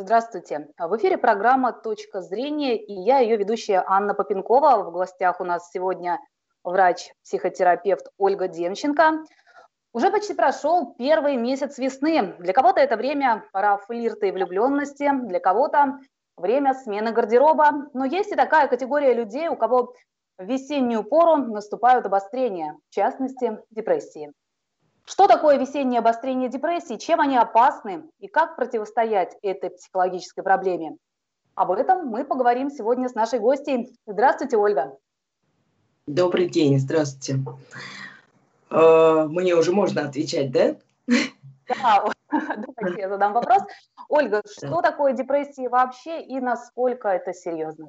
Здравствуйте. В эфире программа «Точка зрения» и я, ее ведущая Анна Попенкова. В гостях у нас сегодня врач-психотерапевт Ольга Демченко. Уже почти прошел первый месяц весны. Для кого-то это время пора флирта и влюбленности, для кого-то время смены гардероба. Но есть и такая категория людей, у кого в весеннюю пору наступают обострения, в частности, депрессии. Что такое весеннее обострение депрессии, чем они опасны и как противостоять этой психологической проблеме? Об этом мы поговорим сегодня с нашей гостьей. Здравствуйте, Ольга. Добрый день, здравствуйте. Э, мне уже можно отвечать, да? Да, давайте я задам вопрос. Ольга, что такое депрессия вообще и насколько это серьезно?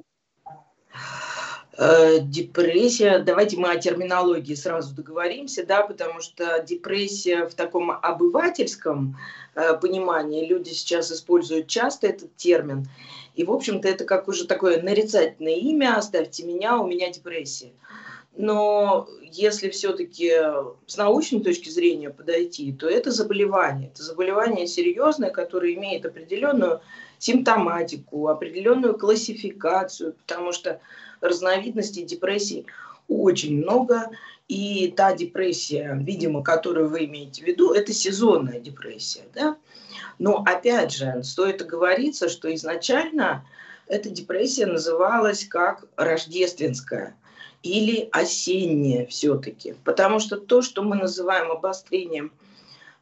Э, депрессия, давайте мы о терминологии сразу договоримся, да, потому что депрессия в таком обывательском э, понимании, люди сейчас используют часто этот термин, и, в общем-то, это как уже такое нарицательное имя, оставьте меня, у меня депрессия. Но если все-таки с научной точки зрения подойти, то это заболевание. Это заболевание серьезное, которое имеет определенную симптоматику, определенную классификацию, потому что разновидностей депрессии очень много. И та депрессия, видимо, которую вы имеете в виду, это сезонная депрессия. Да? Но опять же, стоит оговориться, что изначально эта депрессия называлась как рождественская или осенняя все-таки. Потому что то, что мы называем обострением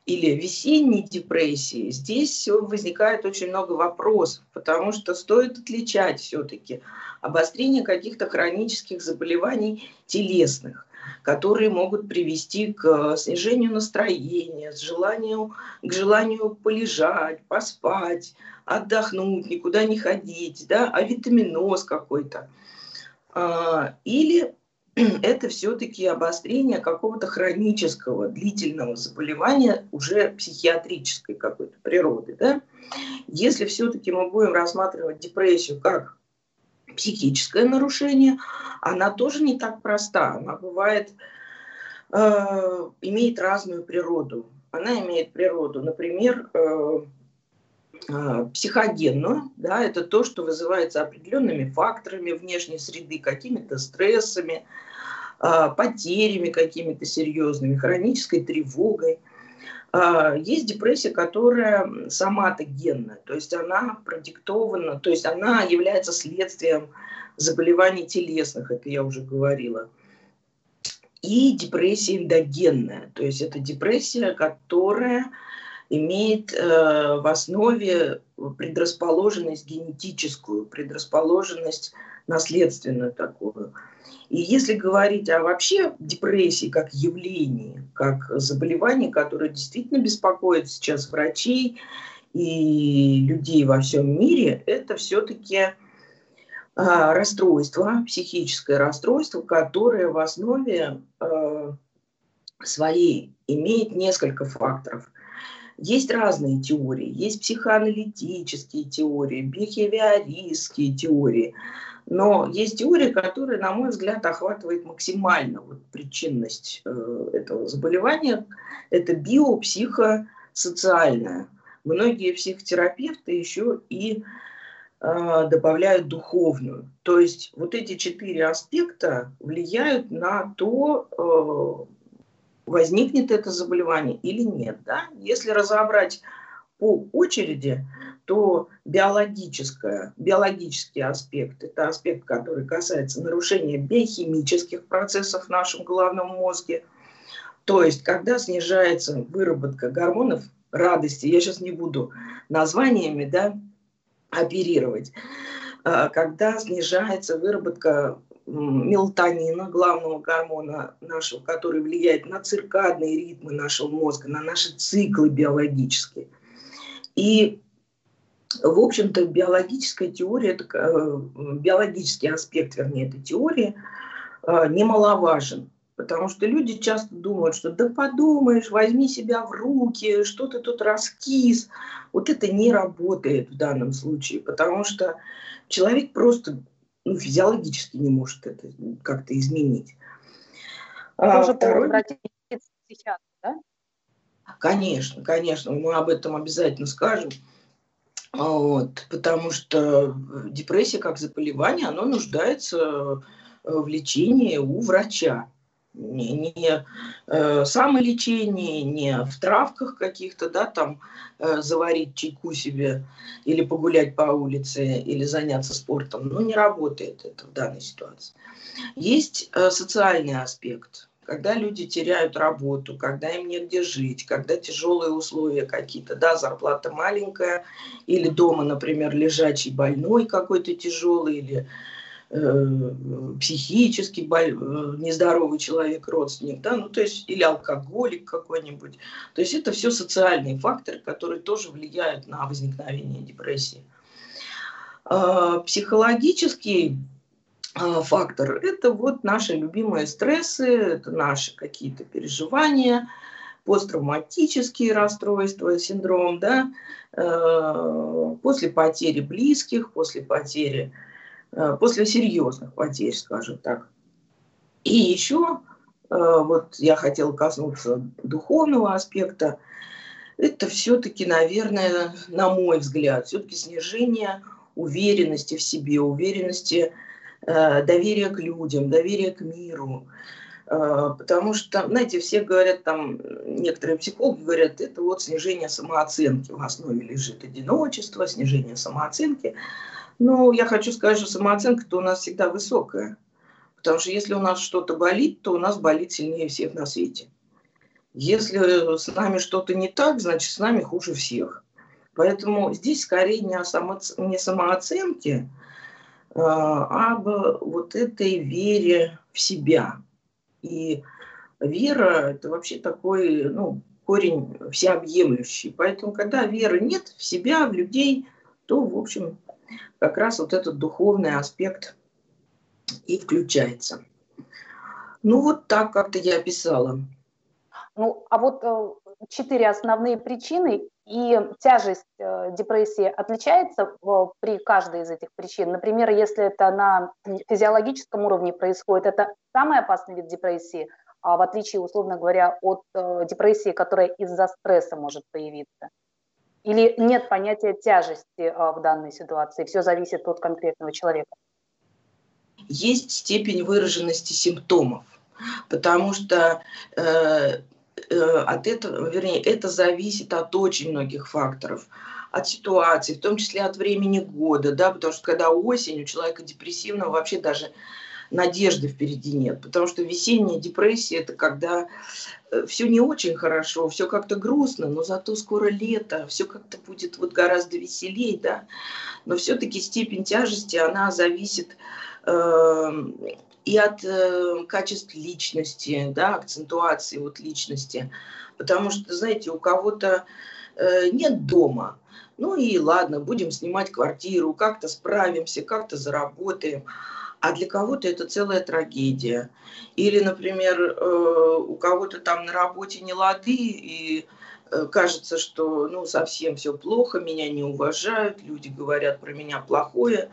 или весенней депрессии, здесь возникает очень много вопросов, потому что стоит отличать все-таки обострение каких-то хронических заболеваний телесных, которые могут привести к снижению настроения, с желанием, к желанию полежать, поспать, отдохнуть, никуда не ходить, да, а витаминоз какой-то. А, или это все-таки обострение какого-то хронического, длительного заболевания уже психиатрической какой-то природы. Да? Если все-таки мы будем рассматривать депрессию как психическое нарушение, она тоже не так проста. Она бывает, э, имеет разную природу. Она имеет природу, например, э, э, психогенную, да, это то, что вызывается определенными факторами внешней среды, какими-то стрессами, потерями какими-то серьезными, хронической тревогой. А, есть депрессия, которая соматогенная, то есть она продиктована, то есть она является следствием заболеваний телесных, это я уже говорила. И депрессия эндогенная, то есть это депрессия, которая имеет э, в основе предрасположенность генетическую, предрасположенность наследственную такую. И если говорить о вообще депрессии как явлении, как заболевании, которое действительно беспокоит сейчас врачей и людей во всем мире, это все-таки а, расстройство, психическое расстройство, которое в основе а, своей имеет несколько факторов. Есть разные теории, есть психоаналитические теории, бихевиористские теории – но есть теория, которая, на мой взгляд, охватывает максимально вот причинность э, этого заболевания. Это биопсихосоциальная. Многие психотерапевты еще и э, добавляют духовную. То есть вот эти четыре аспекта влияют на то, э, возникнет это заболевание или нет. Да? Если разобрать по очереди, то биологическое, биологический аспект – это аспект, который касается нарушения биохимических процессов в нашем головном мозге. То есть, когда снижается выработка гормонов радости, я сейчас не буду названиями да, оперировать, когда снижается выработка мелатонина, главного гормона нашего, который влияет на циркадные ритмы нашего мозга, на наши циклы биологические. И в общем-то, биологическая теория, э, биологический аспект, вернее, этой теории э, немаловажен. Потому что люди часто думают, что да подумаешь, возьми себя в руки, что ты тут раскис. Вот это не работает в данном случае, потому что человек просто ну, физиологически не может это как-то изменить. А, второй... психиатру, да? Конечно, конечно, мы об этом обязательно скажем. Вот, потому что депрессия как заболевание, оно нуждается в лечении у врача. Не, не э, самолечение, не в травках каких-то, да, там э, заварить чайку себе или погулять по улице или заняться спортом. Ну, не работает это в данной ситуации. Есть э, социальный аспект – когда люди теряют работу, когда им негде жить, когда тяжелые условия какие-то, да, зарплата маленькая, или дома, например, лежачий больной какой-то тяжелый, или психически боль, э, нездоровый человек, родственник, да, ну то есть или алкоголик какой-нибудь. То есть это все социальные факторы, которые тоже влияют на возникновение депрессии. Э, психологический а, фактор. Это вот наши любимые стрессы, это наши какие-то переживания, посттравматические расстройства, синдром, да, э, после потери близких, после потери, э, после серьезных потерь, скажем так. И еще, э, вот я хотела коснуться духовного аспекта, это все-таки, наверное, на мой взгляд, все-таки снижение уверенности в себе, уверенности Э, доверие к людям, доверие к миру. Э, потому что, знаете, все говорят, там, некоторые психологи говорят, это вот снижение самооценки. В основе лежит одиночество, снижение самооценки. Но я хочу сказать, что самооценка-то у нас всегда высокая. Потому что если у нас что-то болит, то у нас болит сильнее всех на свете. Если с нами что-то не так, значит, с нами хуже всех. Поэтому здесь скорее не о само... не самооценке, а, об вот этой вере в себя. И вера – это вообще такой ну, корень всеобъемлющий. Поэтому, когда веры нет в себя, в людей, то, в общем, как раз вот этот духовный аспект и включается. Ну, вот так как-то я описала. Ну, а вот э, четыре основные причины, и тяжесть э, депрессии отличается при каждой из этих причин. Например, если это на физиологическом уровне происходит, это самый опасный вид депрессии, а в отличие, условно говоря, от э, депрессии, которая из-за стресса может появиться. Или нет понятия тяжести в данной ситуации, все зависит от конкретного человека. Есть степень выраженности симптомов, потому что э, Э, от этого, вернее, это зависит от очень многих факторов, от ситуации, в том числе от времени года, да, потому что когда осень, у человека депрессивного вообще даже надежды впереди нет, потому что весенняя депрессия – это когда э, все не очень хорошо, все как-то грустно, но зато скоро лето, все как-то будет вот гораздо веселее, да, но все-таки степень тяжести, она зависит э, и от э, качеств личности, да, акцентуации вот личности. Потому что, знаете, у кого-то э, нет дома, ну и ладно, будем снимать квартиру, как-то справимся, как-то заработаем. А для кого-то это целая трагедия. Или, например, э, у кого-то там на работе не лады, и э, кажется, что ну, совсем все плохо, меня не уважают, люди говорят про меня плохое.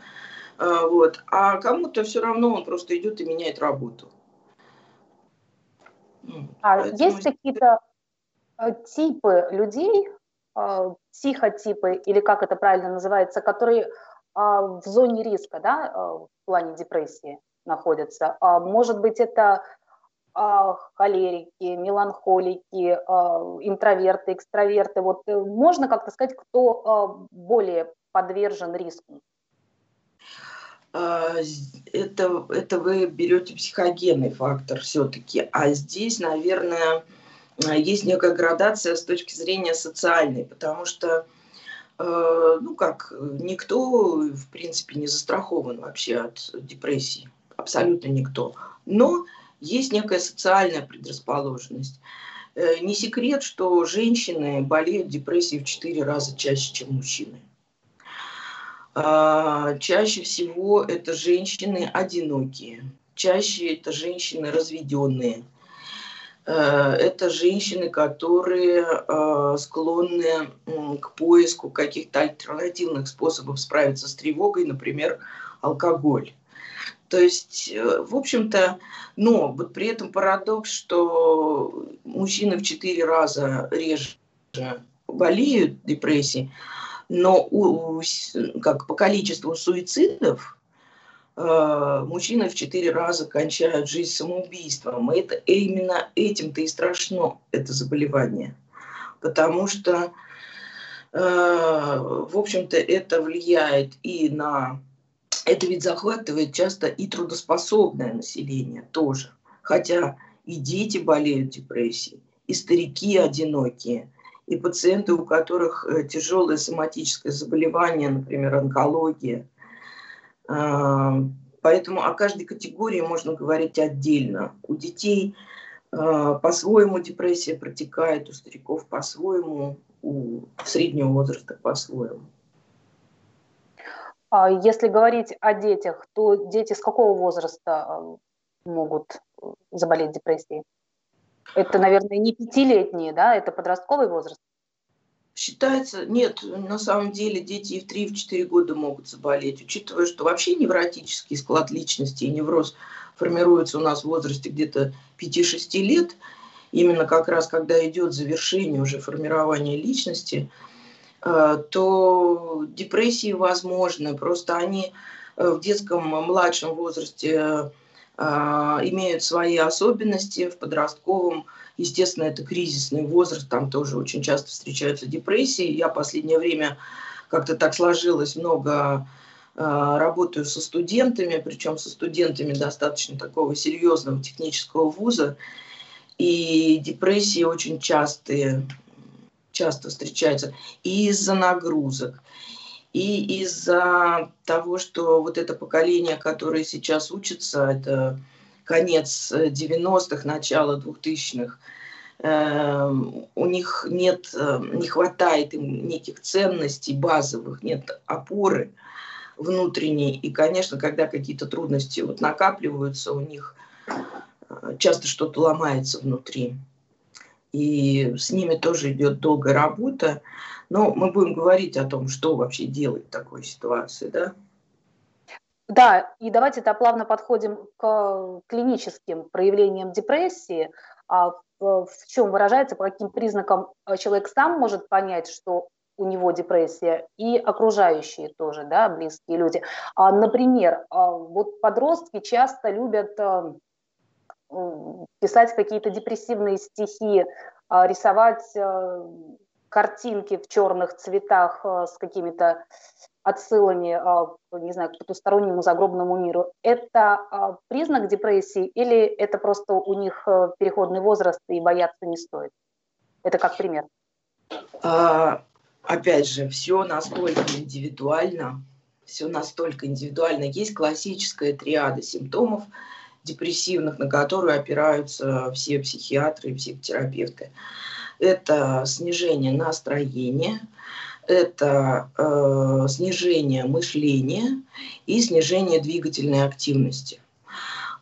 А, вот. А кому-то все равно он просто идет и меняет работу. А Поэтому... есть какие-то э, типы людей, э, психотипы, или как это правильно называется, которые в зоне риска, да, э, в плане депрессии находятся. А, может быть, это холерики, меланхолики, интроверты, экстраверты. Вот можно как-то сказать, кто более подвержен риску? А, это, это вы берете психогенный фактор все-таки. А здесь, наверное, есть некая градация с точки зрения социальной, потому что, э, ну как, никто, в принципе, не застрахован вообще от депрессии. Абсолютно никто. Но есть некая социальная предрасположенность. Э, не секрет, что женщины болеют депрессией в 4 раза чаще, чем мужчины. А, чаще всего это женщины одинокие, чаще это женщины разведенные. Э, это женщины, которые э, склонны к поиску каких-то альтернативных способов справиться с тревогой, например, алкоголь. То есть, э, в общем-то, но вот при этом парадокс, что мужчины в четыре раза реже болеют депрессией, Но у, как по количеству суицидов мужчины в четыре раза кончают жизнь самоубийством. И это именно этим-то и страшно, это заболевание. Потому что, э, в общем-то, это влияет и на... Это ведь захватывает часто и трудоспособное население тоже. Хотя и дети болеют депрессией, и старики одинокие, и пациенты, у которых э, тяжелое соматическое заболевание, например, онкология. А, поэтому о каждой категории можно говорить отдельно. У детей а, по-своему депрессия протекает, у стариков по-своему, у среднего возраста по-своему. А если говорить о детях, то дети с какого возраста могут заболеть депрессией? Это, наверное, не пятилетние, да, это подростковый возраст? Считается, нет, на самом деле дети и в 3 4 года могут заболеть, учитывая, что вообще невротический склад личности и невроз формируется у нас в возрасте где-то 5-6 лет, именно как раз когда идет завершение уже формирования личности, э, то депрессии возможны, просто они э, в детском младшем возрасте а, имеют свои особенности в подростковом. Естественно, это кризисный возраст, там тоже очень часто встречаются депрессии. Я последнее время как-то так сложилось, много а, работаю со студентами, причем со студентами достаточно такого серьезного технического вуза. И депрессии очень частые, часто встречаются и из-за нагрузок, и из-за того, что вот это поколение, которое сейчас учится, это конец 90-х, начало 2000-х, эм, у них нет, э, не хватает им неких ценностей базовых, нет опоры внутренней. И, конечно, когда какие-то трудности вот накапливаются, у них э, часто что-то ломается внутри. И с ними тоже идет долгая работа. Но мы будем говорить о том, что вообще делать в такой ситуации, да? Да, и давайте -то плавно подходим к клиническим проявлениям депрессии. А в чем выражается, по каким признакам человек сам может понять, что у него депрессия, и окружающие тоже, да, близкие люди. А, например, а, вот подростки часто любят а, писать какие-то депрессивные стихи, рисовать картинки в черных цветах э, с какими-то отсылами, э, не знаю, к потустороннему загробному миру, это э, признак депрессии или это просто у них переходный возраст и бояться не стоит? Это как пример. А, опять же, все настолько индивидуально, все настолько индивидуально. Есть классическая триада симптомов депрессивных, на которую опираются все психиатры и психотерапевты это снижение настроения, это э, снижение мышления и снижение двигательной активности.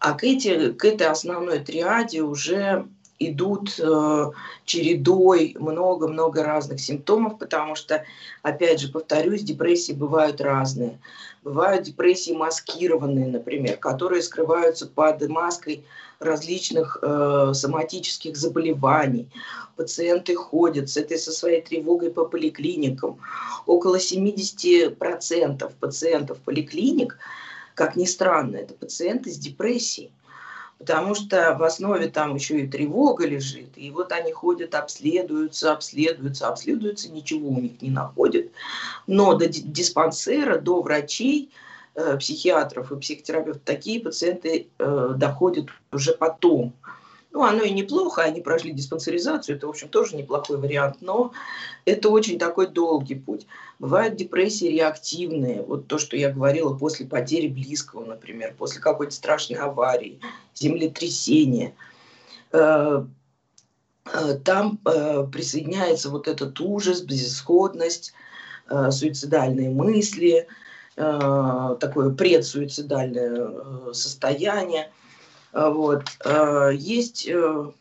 А к, эти, к этой основной триаде уже идут э, чередой много-много разных симптомов, потому что, опять же, повторюсь, депрессии бывают разные. Бывают депрессии маскированные, например, которые скрываются под маской различных э, соматических заболеваний. Пациенты ходят с этой со своей тревогой по поликлиникам. Около 70% пациентов поликлиник, как ни странно, это пациенты с депрессией потому что в основе там еще и тревога лежит, и вот они ходят, обследуются, обследуются, обследуются, ничего у них не находят, но до диспансера, до врачей, э, психиатров и психотерапевтов такие пациенты э, доходят уже потом. Ну, оно и неплохо, они прошли диспансеризацию, это, в общем, тоже неплохой вариант, но это очень такой долгий путь. Бывают депрессии реактивные, вот то, что я говорила, после потери близкого, например, после какой-то страшной аварии, землетрясения. Э, э, там э, присоединяется вот этот ужас, безысходность, суицидальные мысли, такое предсуицидальное состояние – вот. А, есть, э, ну,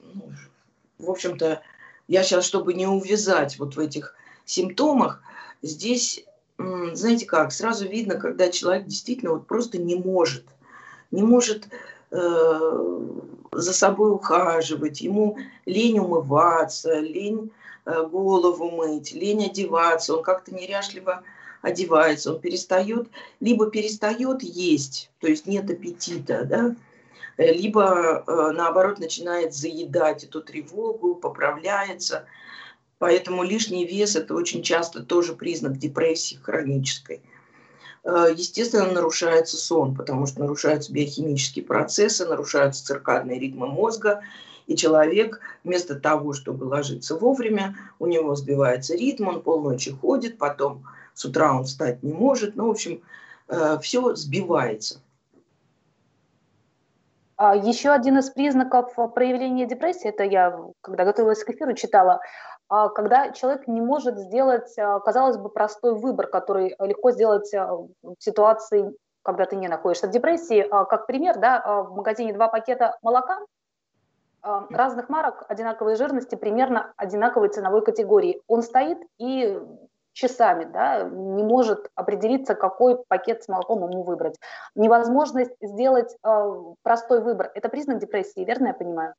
в общем-то, я сейчас, чтобы не увязать вот в этих симптомах, здесь, знаете как, сразу видно, когда человек действительно вот просто не может, не может э, за собой ухаживать, ему лень умываться, лень э, голову мыть, лень одеваться, он как-то неряшливо одевается, он перестает, либо перестает есть, то есть нет аппетита, да, либо э, наоборот начинает заедать эту тревогу, поправляется. Поэтому лишний вес – это очень часто тоже признак депрессии хронической. Э, естественно, нарушается сон, потому что нарушаются биохимические процессы, нарушаются циркадные ритмы мозга, и человек вместо того, чтобы ложиться вовремя, у него сбивается ритм, он полночи ходит, потом с утра он встать не может. Ну, в общем, э, все сбивается. А Еще один из признаков проявления депрессии, это я, когда готовилась к эфиру, читала, а, когда человек не может сделать, а, казалось бы, простой выбор, который легко сделать в ситуации, когда ты не находишься в депрессии. Как пример, да, в магазине два пакета молока разных марок, одинаковой жирности, примерно одинаковой ценовой категории. Он стоит и часами, да, не может определиться, какой пакет с молоком ему выбрать. Невозможность сделать э, простой выбор – это признак депрессии, верно я понимаю?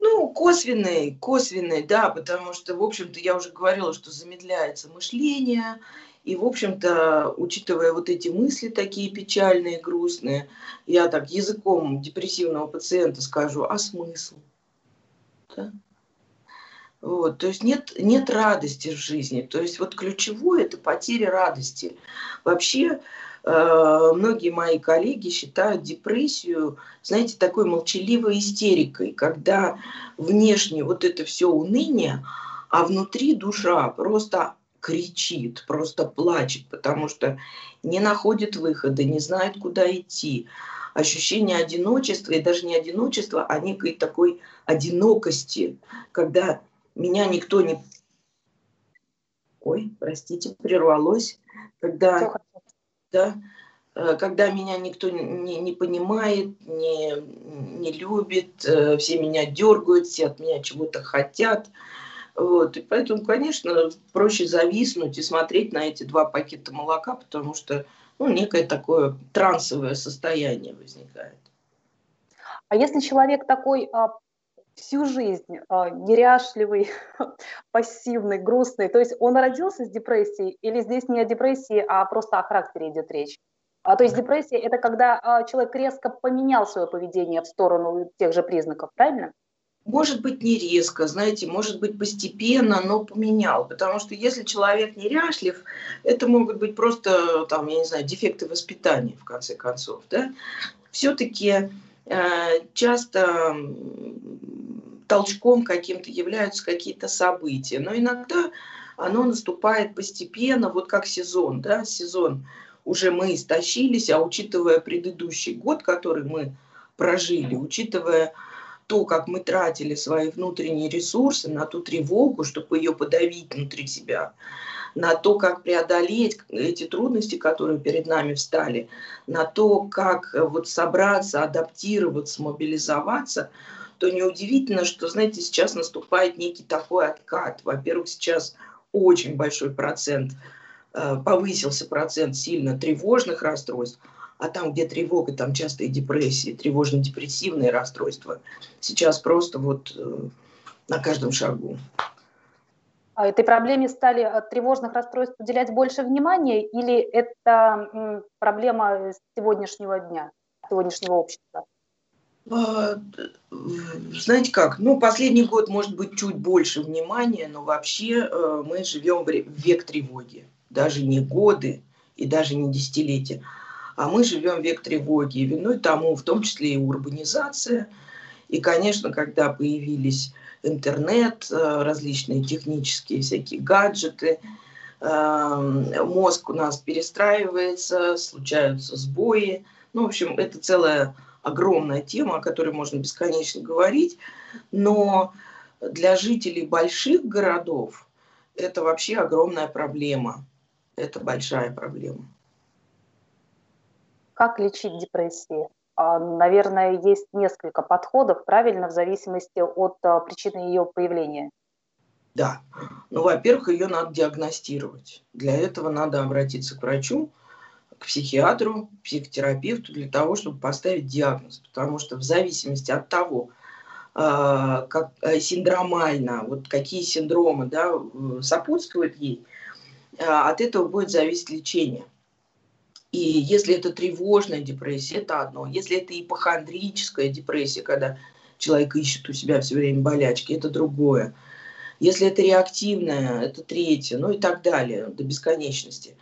Ну, косвенный, косвенный, да, потому что, в общем-то, я уже говорила, что замедляется мышление, и, в общем-то, учитывая вот эти мысли такие печальные, грустные, я так языком депрессивного пациента скажу, а смысл? Да? Вот, то есть нет, нет радости в жизни. То есть вот ключевое – это потеря радости. Вообще э, многие мои коллеги считают депрессию, знаете, такой молчаливой истерикой, когда внешне вот это все уныние, а внутри душа просто кричит, просто плачет, потому что не находит выхода, не знает, куда идти. Ощущение одиночества, и даже не одиночества, а некой такой одинокости, когда меня никто не... Ой, простите, прервалось. Когда, да, э, когда меня никто не, не понимает, не, не любит, э, все меня дергают, все от меня чего-то хотят. Вот. И поэтому, конечно, проще зависнуть и смотреть на эти два пакета молока, потому что ну, некое такое трансовое состояние возникает. А если человек такой а, всю жизнь э, неряшливый, пассивный, грустный. То есть он родился с депрессией или здесь не о депрессии, а просто о характере идет речь? А, то есть депрессия – это когда а, человек резко поменял свое поведение в сторону тех же признаков, правильно? Может быть, не резко, знаете, может быть, постепенно, но поменял. Потому что если человек неряшлив, это могут быть просто, там, я не знаю, дефекты воспитания, в конце концов. Да? Все-таки часто толчком каким-то являются какие-то события. Но иногда оно наступает постепенно, вот как сезон, да, сезон уже мы истощились, а учитывая предыдущий год, который мы прожили, учитывая то, как мы тратили свои внутренние ресурсы на ту тревогу, чтобы ее подавить внутри себя, на то, как преодолеть эти трудности, которые перед нами встали, на то, как вот собраться, адаптироваться, мобилизоваться – то неудивительно, что, знаете, сейчас наступает некий такой откат. Во-первых, сейчас очень большой процент, э, повысился процент сильно тревожных расстройств, а там, где тревога, там часто и депрессии, тревожно-депрессивные расстройства. Сейчас просто вот э, на каждом шагу. А этой проблеме стали от тревожных расстройств уделять больше внимания или это проблема сегодняшнего дня, сегодняшнего общества? А, знаете как, ну, последний год может быть чуть больше внимания, но вообще э, мы живем в век тревоги. Даже не годы и даже не десятилетия, а мы живем век тревоги. Виной тому в том числе и урбанизация. И, конечно, когда появились интернет, э, различные технические всякие гаджеты, э, мозг у нас перестраивается, случаются сбои. Ну, в общем, это целая огромная тема, о которой можно бесконечно говорить, но для жителей больших городов это вообще огромная проблема. Это большая проблема. Как лечить депрессию? А, наверное, есть несколько подходов, правильно, в зависимости от а, причины ее появления. Да. Ну, во-первых, ее надо диагностировать. Для этого надо обратиться к врачу, к психиатру, психотерапевту для того, чтобы поставить диагноз. Потому что в зависимости от того, а, как э, синдромально, вот какие синдромы да, сопутствуют ей, от этого будет зависеть лечение. И если это тревожная депрессия, это одно. Если это ипохондрическая депрессия, когда человек ищет у себя все время болячки, это другое. Если это реактивная, это третье, ну и так далее, до бесконечности.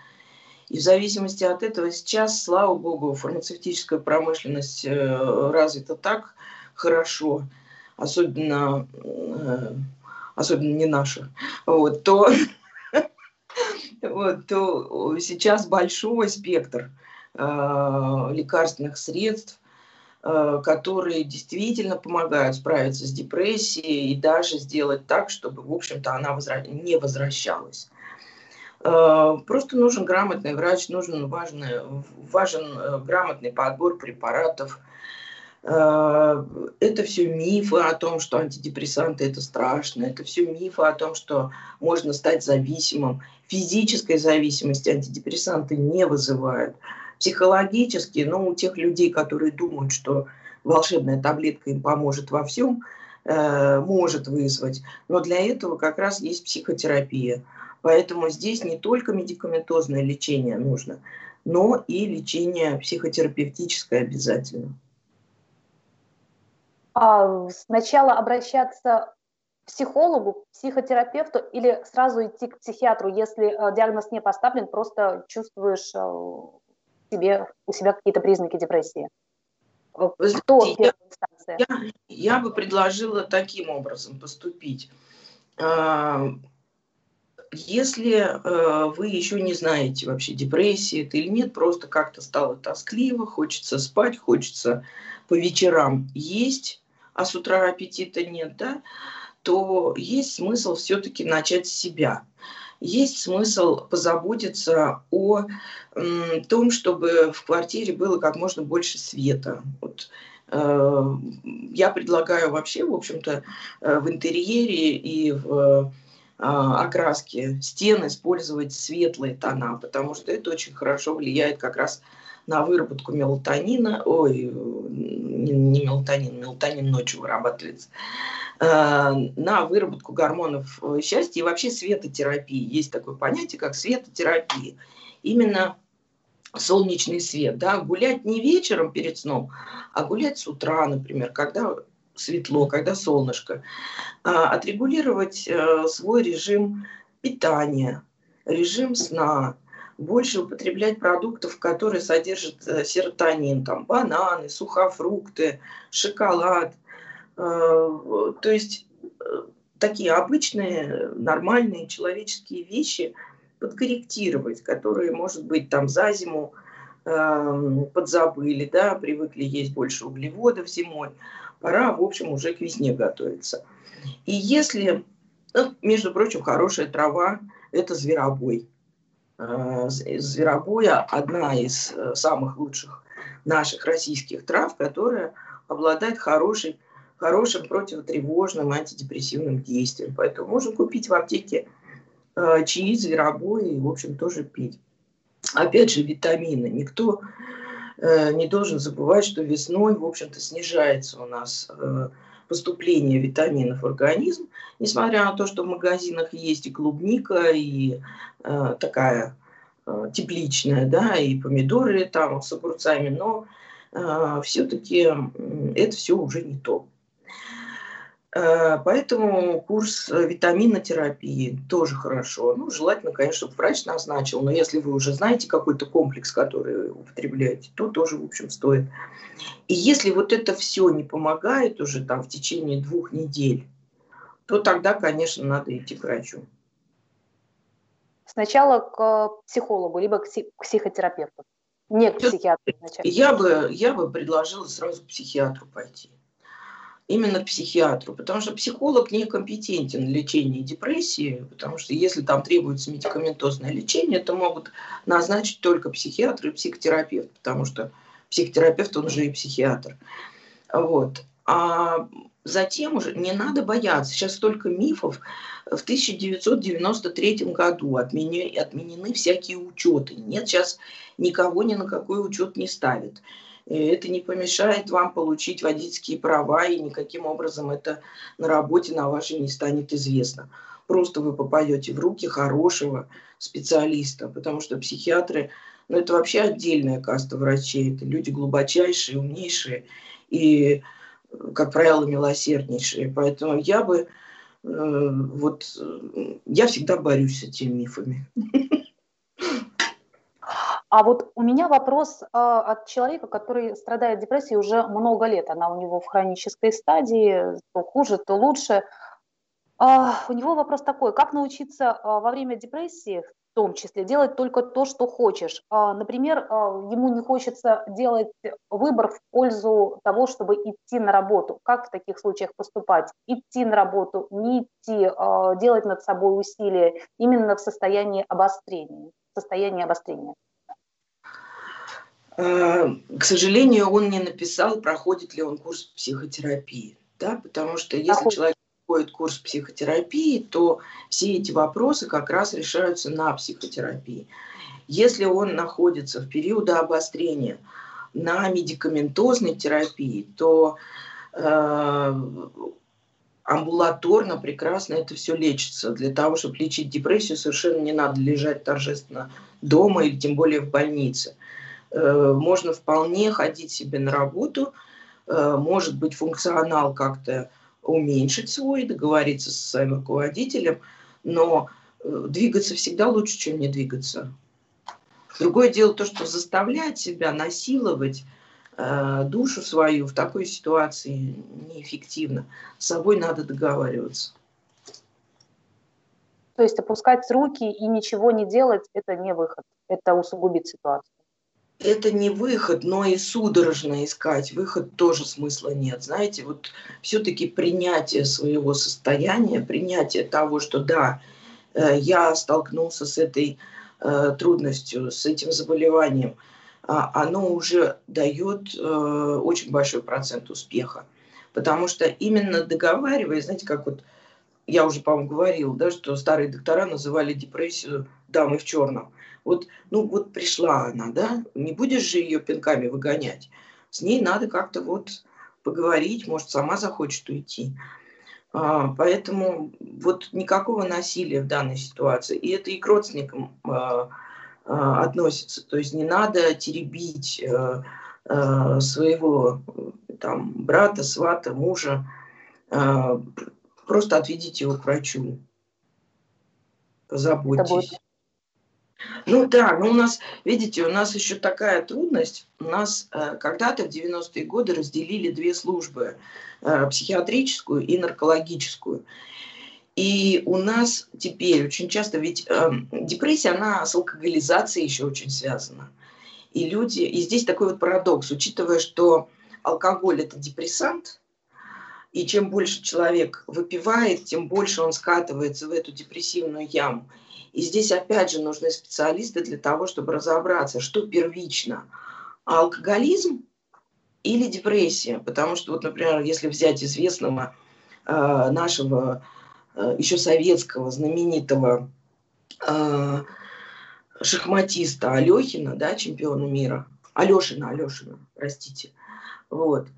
И в зависимости от этого сейчас, слава богу, фармацевтическая промышленность э, развита так хорошо, особенно, э, особенно не наша, вот, то, вот, то сейчас большой спектр э, лекарственных средств, э, которые действительно помогают справиться с депрессией и даже сделать так, чтобы, в общем-то, она не возвращалась. Э, просто нужен грамотный врач, нужен важный, важен э, грамотный подбор препаратов, Э, это все мифы о том, что антидепрессанты это страшно, это все мифы о том, что можно стать зависимым. Физической зависимости антидепрессанты не вызывают. Психологически, ну, у тех людей, которые думают, что волшебная таблетка им поможет во всем, э, может вызвать. Но для этого как раз есть психотерапия. Поэтому здесь не только медикаментозное лечение нужно, но и лечение психотерапевтическое обязательно. А, сначала обращаться к психологу, психотерапевту или сразу идти к психиатру, если э, диагноз не поставлен, просто чувствуешь э, себе, у себя какие-то признаки депрессии? Э, Кто я, я, я бы предложила таким образом поступить. А, если вы еще не знаете вообще, депрессия это или нет, просто как-то стало тоскливо, хочется спать, хочется по вечерам есть, а с утра аппетита нет, да, то есть смысл все-таки начать с себя. Есть смысл позаботиться о том, чтобы в квартире было как можно больше света. Вот, э, я предлагаю вообще, в общем-то, э, в интерьере и в э, окраске стен использовать светлые тона, потому что это очень хорошо влияет как раз на выработку мелатонина, ой, не, не мелатонин, мелатонин ночью вырабатывается, э, на выработку гормонов э, счастья и вообще светотерапии. Есть такое понятие, как светотерапия. Именно солнечный свет, да, гулять не вечером перед сном, а гулять с утра, например, когда светло, когда солнышко, а, отрегулировать э, свой режим питания, режим сна, больше употреблять продуктов, которые содержат э, серотонин, там бананы, сухофрукты, шоколад. Э, то есть э, такие обычные, нормальные человеческие вещи подкорректировать, которые, может быть, там за зиму подзабыли, да, привыкли есть больше углеводов зимой, пора, в общем, уже к весне готовиться. И если, ну, между прочим, хорошая трава – это зверобой. Э, зверобоя одна из э, самых лучших наших российских трав, которая обладает хорошей, хорошим противотревожным антидепрессивным действием. Поэтому можно купить в аптеке э, чаи, зверобоя и, в общем, тоже пить. Опять же, витамины. Никто не должен забывать, что весной, в общем-то, снижается у нас поступление витаминов в организм, несмотря на то, что в магазинах есть и клубника, и э, такая э, тепличная, да, и помидоры там с огурцами, но э, все-таки это все уже не то. Э, поэтому курс витаминотерапии тоже хорошо. Ну, желательно, конечно, чтобы врач назначил, но если вы уже знаете какой-то комплекс, который употребляете, то тоже, в общем, стоит. И если вот это все не помогает уже там в течение двух недель, то тогда, конечно, надо идти к врачу. Сначала к психологу, либо к психотерапевту. Не к психиатру. Я бы, я бы предложила сразу к психиатру пойти именно к психиатру, потому что психолог некомпетентен в лечении депрессии, потому что если там требуется медикаментозное лечение, то могут назначить только психиатр и психотерапевт, потому что психотерапевт, он же и психиатр. Вот. А затем уже не надо бояться. Сейчас столько мифов. В 1993 году отменены, отменены всякие учеты. Нет, сейчас никого ни на какой учет не ставят. Это не помешает вам получить водительские права, и никаким образом это на работе на вашей не станет известно. Просто вы попадете в руки хорошего специалиста, потому что психиатры, ну это вообще отдельная каста врачей, это люди глубочайшие, умнейшие и, как правило, милосерднейшие. Поэтому я бы, э, вот, я всегда борюсь с этими мифами. А вот у меня вопрос э, от человека, который страдает депрессией уже много лет. Она у него в хронической стадии, то хуже, то лучше. Э, у него вопрос такой, как научиться э, во время депрессии, в том числе, делать только то, что хочешь. Например, ему не хочется делать выбор в пользу того, чтобы идти на работу. Как в таких случаях поступать? Идти на работу, не идти, делать над собой усилия именно в состоянии обострения. В состоянии обострения. А, к сожалению, он не написал, проходит ли он курс психотерапии. Да? Потому что если человек проходит курс психотерапии, то все эти вопросы как раз решаются на психотерапии. Если он находится в периоды обострения на медикаментозной терапии, то э, амбулаторно прекрасно это все лечится. Для того, чтобы лечить депрессию, совершенно не надо лежать торжественно дома или тем более в больнице. Э, можно вполне ходить себе на работу, э, может быть, функционал как-то уменьшить свой, договориться со своим руководителем, но э, двигаться всегда лучше, чем не двигаться. Другое дело то, что заставлять себя насиловать душу свою в такой ситуации неэффективно. С собой надо договариваться. То есть опускать руки и ничего не делать – это не выход, это усугубит ситуацию это не выход, но и судорожно искать выход тоже смысла нет. Знаете, вот все-таки принятие своего состояния, принятие того, что да, э, я столкнулся с этой э, трудностью, с этим заболеванием, а, оно уже дает э, очень большой процент успеха. Потому что именно договариваясь, знаете, как вот я уже, по-моему, говорил, да, что старые доктора называли депрессию дамой в черном. Вот, ну вот пришла она, да, не будешь же ее пинками выгонять. С ней надо как-то вот поговорить, может, сама захочет уйти. А, поэтому вот никакого насилия в данной ситуации. И это и к родственникам а, а, относится. То есть не надо теребить а, а, своего там брата, свата, мужа. А, просто отведите его к врачу. Позаботьтесь. Ну да, но у нас, видите, у нас еще такая трудность. У нас э, когда-то в 90-е годы разделили две службы, э, психиатрическую и наркологическую. И у нас теперь очень часто, ведь э, депрессия, она с алкоголизацией еще очень связана. И люди, и здесь такой вот парадокс, учитывая, что алкоголь это депрессант, и чем больше человек выпивает, тем больше он скатывается в эту депрессивную яму. И здесь опять же нужны специалисты для того, чтобы разобраться, что первично. Алкоголизм или депрессия. Потому что, вот, например, если взять известного э, нашего э, еще советского знаменитого э, шахматиста Алехина, да, чемпиона мира, Алешина, Алешина, простите, вот,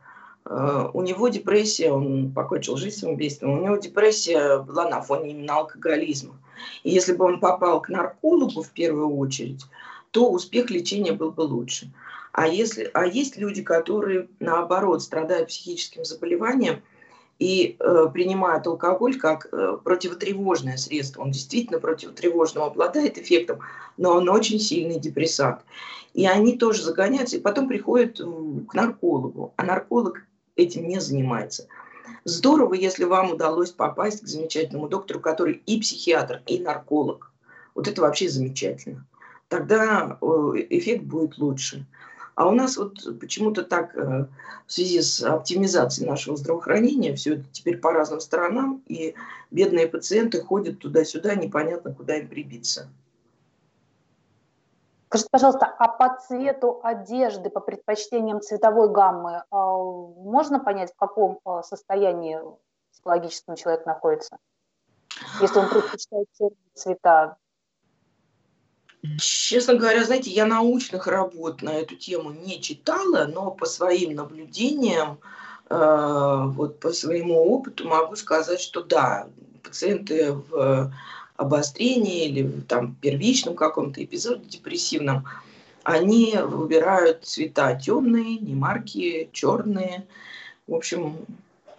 э, у него депрессия, он покончил жизнь самоубийством, у него депрессия была на фоне именно алкоголизма. И если бы он попал к наркологу в первую очередь, то успех лечения был бы лучше. А, если, а есть люди, которые, наоборот, страдают психическим заболеванием и э, принимают алкоголь как э, противотревожное средство. Он действительно противотревожным обладает эффектом, но он очень сильный депрессант. И они тоже загоняются, и потом приходят к наркологу. А нарколог этим не занимается. Здорово, если вам удалось попасть к замечательному доктору, который и психиатр, и нарколог. Вот это вообще замечательно. Тогда э, эффект будет лучше. А у нас вот почему-то так э, в связи с оптимизацией нашего здравоохранения все это теперь по разным сторонам, и бедные пациенты ходят туда-сюда, непонятно, куда им прибиться. Скажите, пожалуйста, а по цвету одежды, по предпочтениям цветовой гаммы, а, можно понять, в каком а, состоянии психологическом человек находится? Если он предпочитает цвета, Честно говоря, знаете, я научных работ на эту тему не читала, но по своим наблюдениям, э, вот по своему опыту могу сказать, что да, пациенты в обострении или там, первичном каком-то эпизоде депрессивном, они выбирают цвета темные, немаркие, черные. В общем,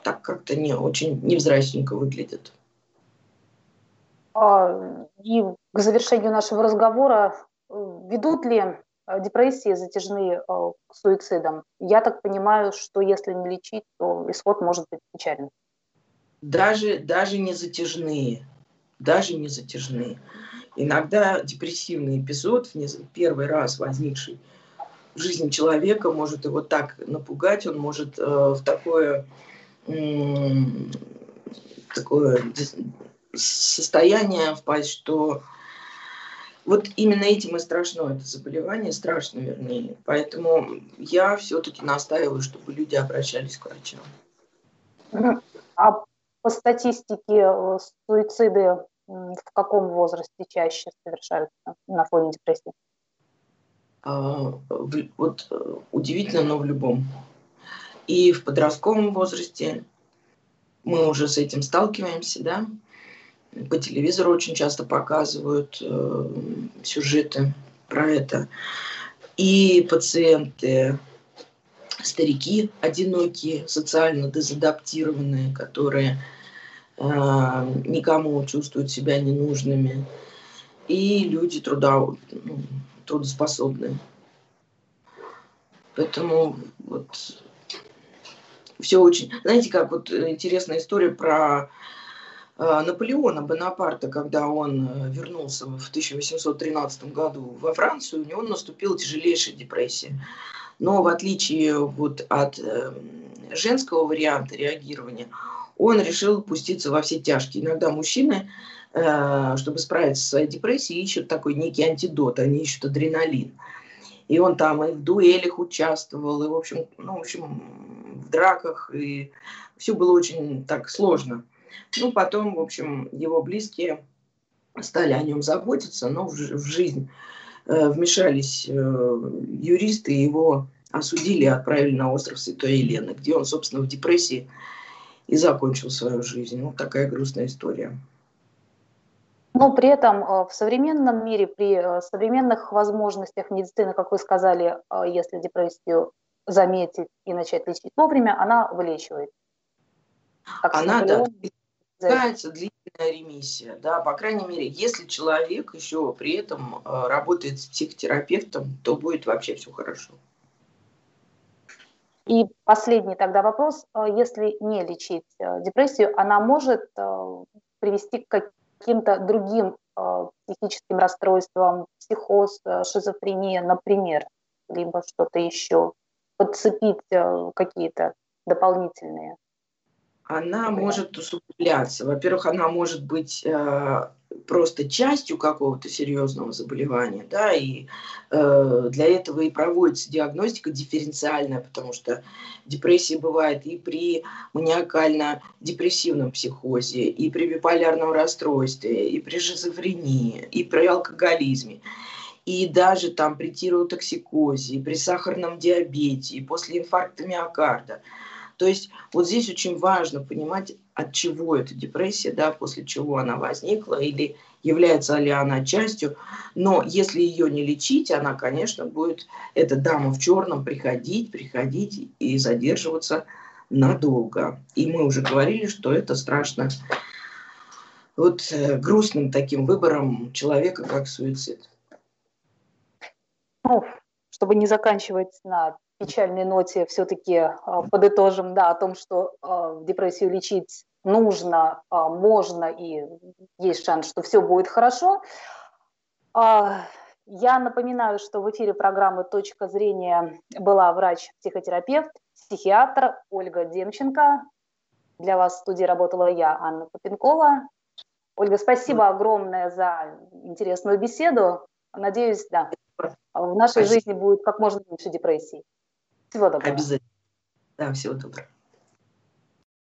так как-то не очень невзрачненько выглядят. А, и к завершению нашего разговора, э, ведут ли э, депрессии затяжные э, к суицидам? Я так понимаю, что если не лечить, то исход может быть печальным. Даже, даже не затяжные. Даже не затяжные. Иногда депрессивный эпизод, первый раз возникший в жизни человека, может его так напугать, он может э, в такое, э, такое состояние впасть, что вот именно этим и страшно это заболевание, страшно вернее. Поэтому я все-таки настаиваю, чтобы люди обращались к врачам. А по статистике э, суициды в каком возрасте чаще совершаются на фоне депрессии? А, вот э, удивительно, но в любом. И в подростковом возрасте мы уже с этим сталкиваемся, да, по телевизору очень часто показывают э, сюжеты про это. И пациенты, старики одинокие, социально дезадаптированные, которые э, никому чувствуют себя ненужными. И люди труда, ну, трудоспособные. Поэтому вот все очень... Знаете, как вот интересная история про Э, Наполеона Бонапарта, когда он э, вернулся в 1813 году во Францию, у него наступила тяжелейшая депрессия. Но в отличие вот от э, женского варианта реагирования, он решил пуститься во все тяжкие. Иногда мужчины, чтобы справиться со своей депрессией, ищут такой некий антидот, они ищут адреналин. И он там и в дуэлях участвовал, и, в общем, ну, в общем, в драках, и все было очень так сложно. Ну, потом, в общем, его близкие стали о нем заботиться, но в, в жизнь э, вмешались э, юристы его осудили и отправили на остров Святой Елены, где он, собственно, в депрессии и закончил свою жизнь. Вот такая грустная история. Но при этом э, в современном мире, при э, современных возможностях медицины, как вы сказали, э, если депрессию заметить и начать лечить вовремя, она вылечивает. Как она, да, длительная ремиссия, да, по крайней мере, если человек еще при этом работает с психотерапевтом, то будет вообще все хорошо. И последний тогда вопрос. Э, если не лечить э, депрессию, она может привести к каким-то другим психическим расстройствам, психоз, шизофрения, например, либо что-то еще, подцепить какие-то дополнительные она может усугубляться. Во-первых, она может быть э, просто частью какого-то серьезного заболевания, да, и э, для этого и проводится диагностика дифференциальная, потому что депрессия бывает и при маниакально-депрессивном психозе, и при биполярном расстройстве, и при шизофрении, и при алкоголизме и даже там при тиротоксикозе, и при сахарном диабете, и после инфаркта миокарда – то есть вот здесь очень важно понимать, от чего эта депрессия, да, после чего она возникла, или является ли она частью. Но если ее не лечить, она, конечно, будет, эта дама в черном, приходить, приходить и задерживаться надолго. И мы уже говорили, что это страшно вот э, грустным таким выбором человека, как суицид. Ну, чтобы не заканчивать на печальной ноте все-таки а, подытожим, да, о том, что а, депрессию лечить нужно, а, можно и есть шанс, что все будет хорошо. Я напоминаю, что в эфире программы «Точка зрения» была врач-психотерапевт, психиатр Ольга Демченко. Для вас в студии работала я, Анна Попенкова. Ольга, спасибо огромное за интересную беседу. Надеюсь, да. в нашей Спасибо. жизни будет как можно меньше депрессий. Всего доброго. Обязательно. Да, всего доброго.